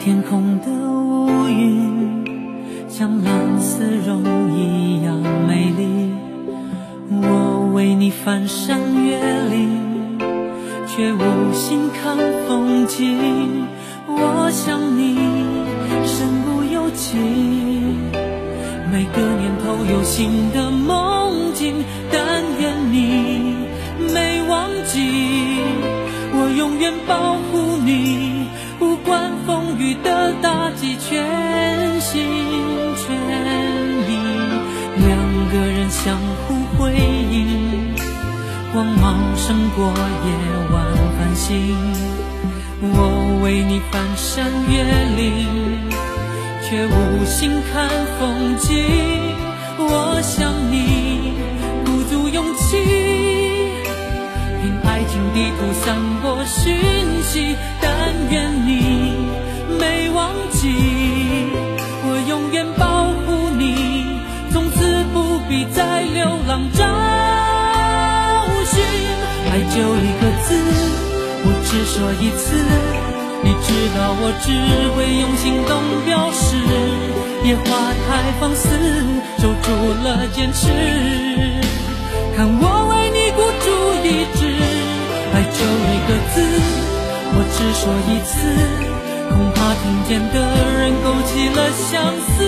天空的乌云，像蓝丝绒一样美丽。我为你翻山越岭，却无心看风景。我想你身不由己，每个年头有新的梦境，但愿你没忘记，我永远保护，风雨的打击，全心全意，两个人相互辉映，光芒胜过夜晚繁星。我为你翻山越岭，却无心看风景。我想你鼓足勇气，凭爱情地图散播讯息。但愿你忘记，我永远保护你，从此不必再流浪找寻。爱就一个字。我只说一次，你知道我只会用行动表示。野花太放肆，守住了坚持。看我为你孤注一掷，爱就一个字，我只说一次，恐怕听见的人勾起了相思。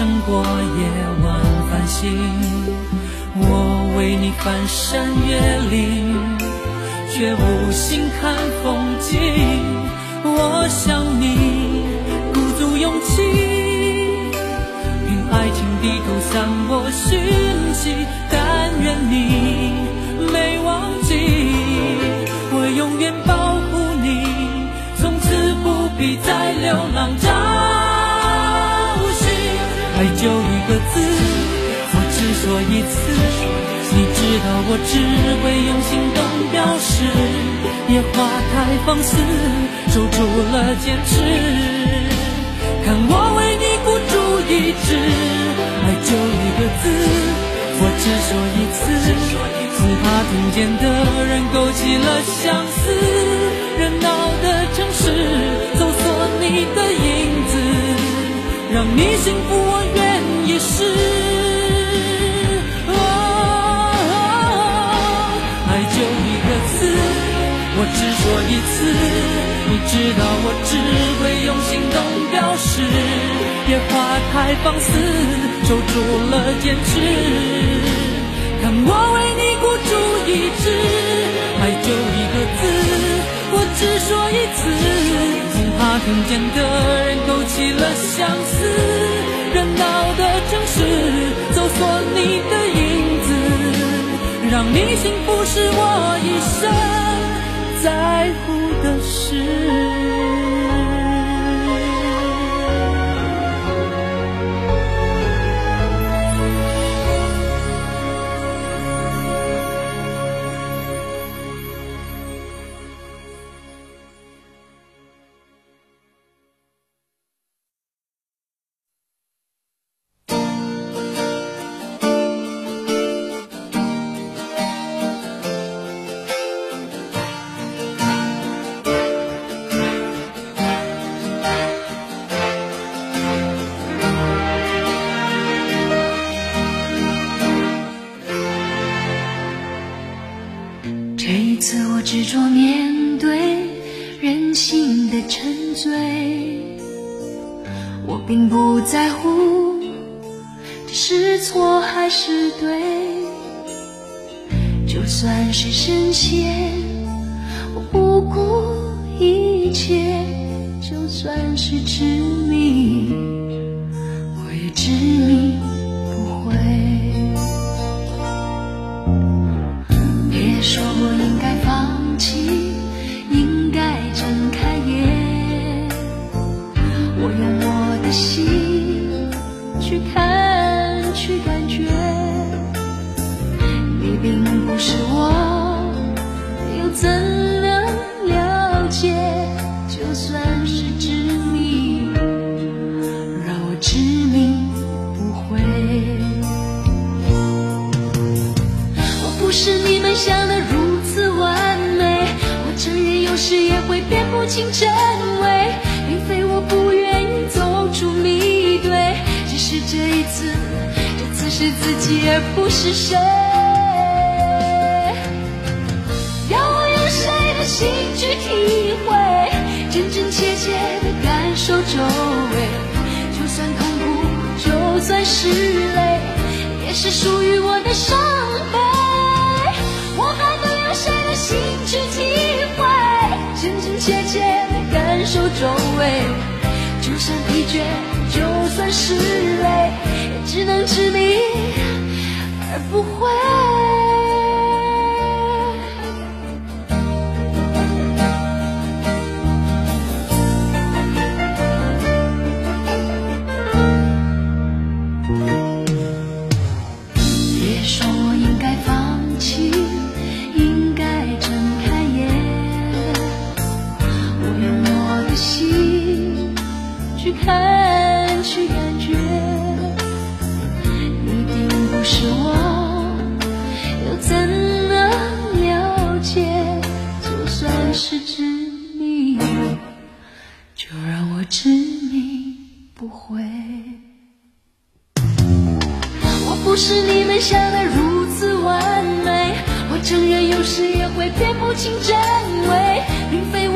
胜过夜晚繁星。我为你翻山越岭，却无心看风景。我想你鼓足勇气，凭爱情地图散播讯息。但愿你没忘记，我永远保护你。从此不必再流浪找个字，我只说一次。你知道我只会用行动表示，野花太放肆，守住了坚持。看我为你孤注一掷，爱就一个字，我只说一次，恐怕听见的人勾起了相思。热闹的城市。搜索你的影子，让你幸福，我愿意试。爱就一个字，我只说一次。你知道我只会用行动表示。野花太放肆，守住了坚持。看我为你孤注一掷。爱就一个字，我只说一次。恐怕听见的人勾起了相思，热闹的城市搜索你的影子，让你幸福是我一生。并不在乎这是错还是对，就算是深陷，我不顾一切；就算是执迷，去看，去感觉，你并不是我，又怎能了解？就算是执迷，让我执迷不悔。我不是你们想的如此完美，我承认有时也会辨不清真伪，并非我不愿意走出迷，这一次，这次是自己而不是谁。要我用谁的心去体会，真真切切的感受周围，就算痛苦，就算是泪，也是属于我的伤悲。我还能用谁的心去体会，真真切切的感受周围，就算疲倦，算是累，也只能执迷而不悔。想的如此完美，我承认有时也会辨不清真伪，并非。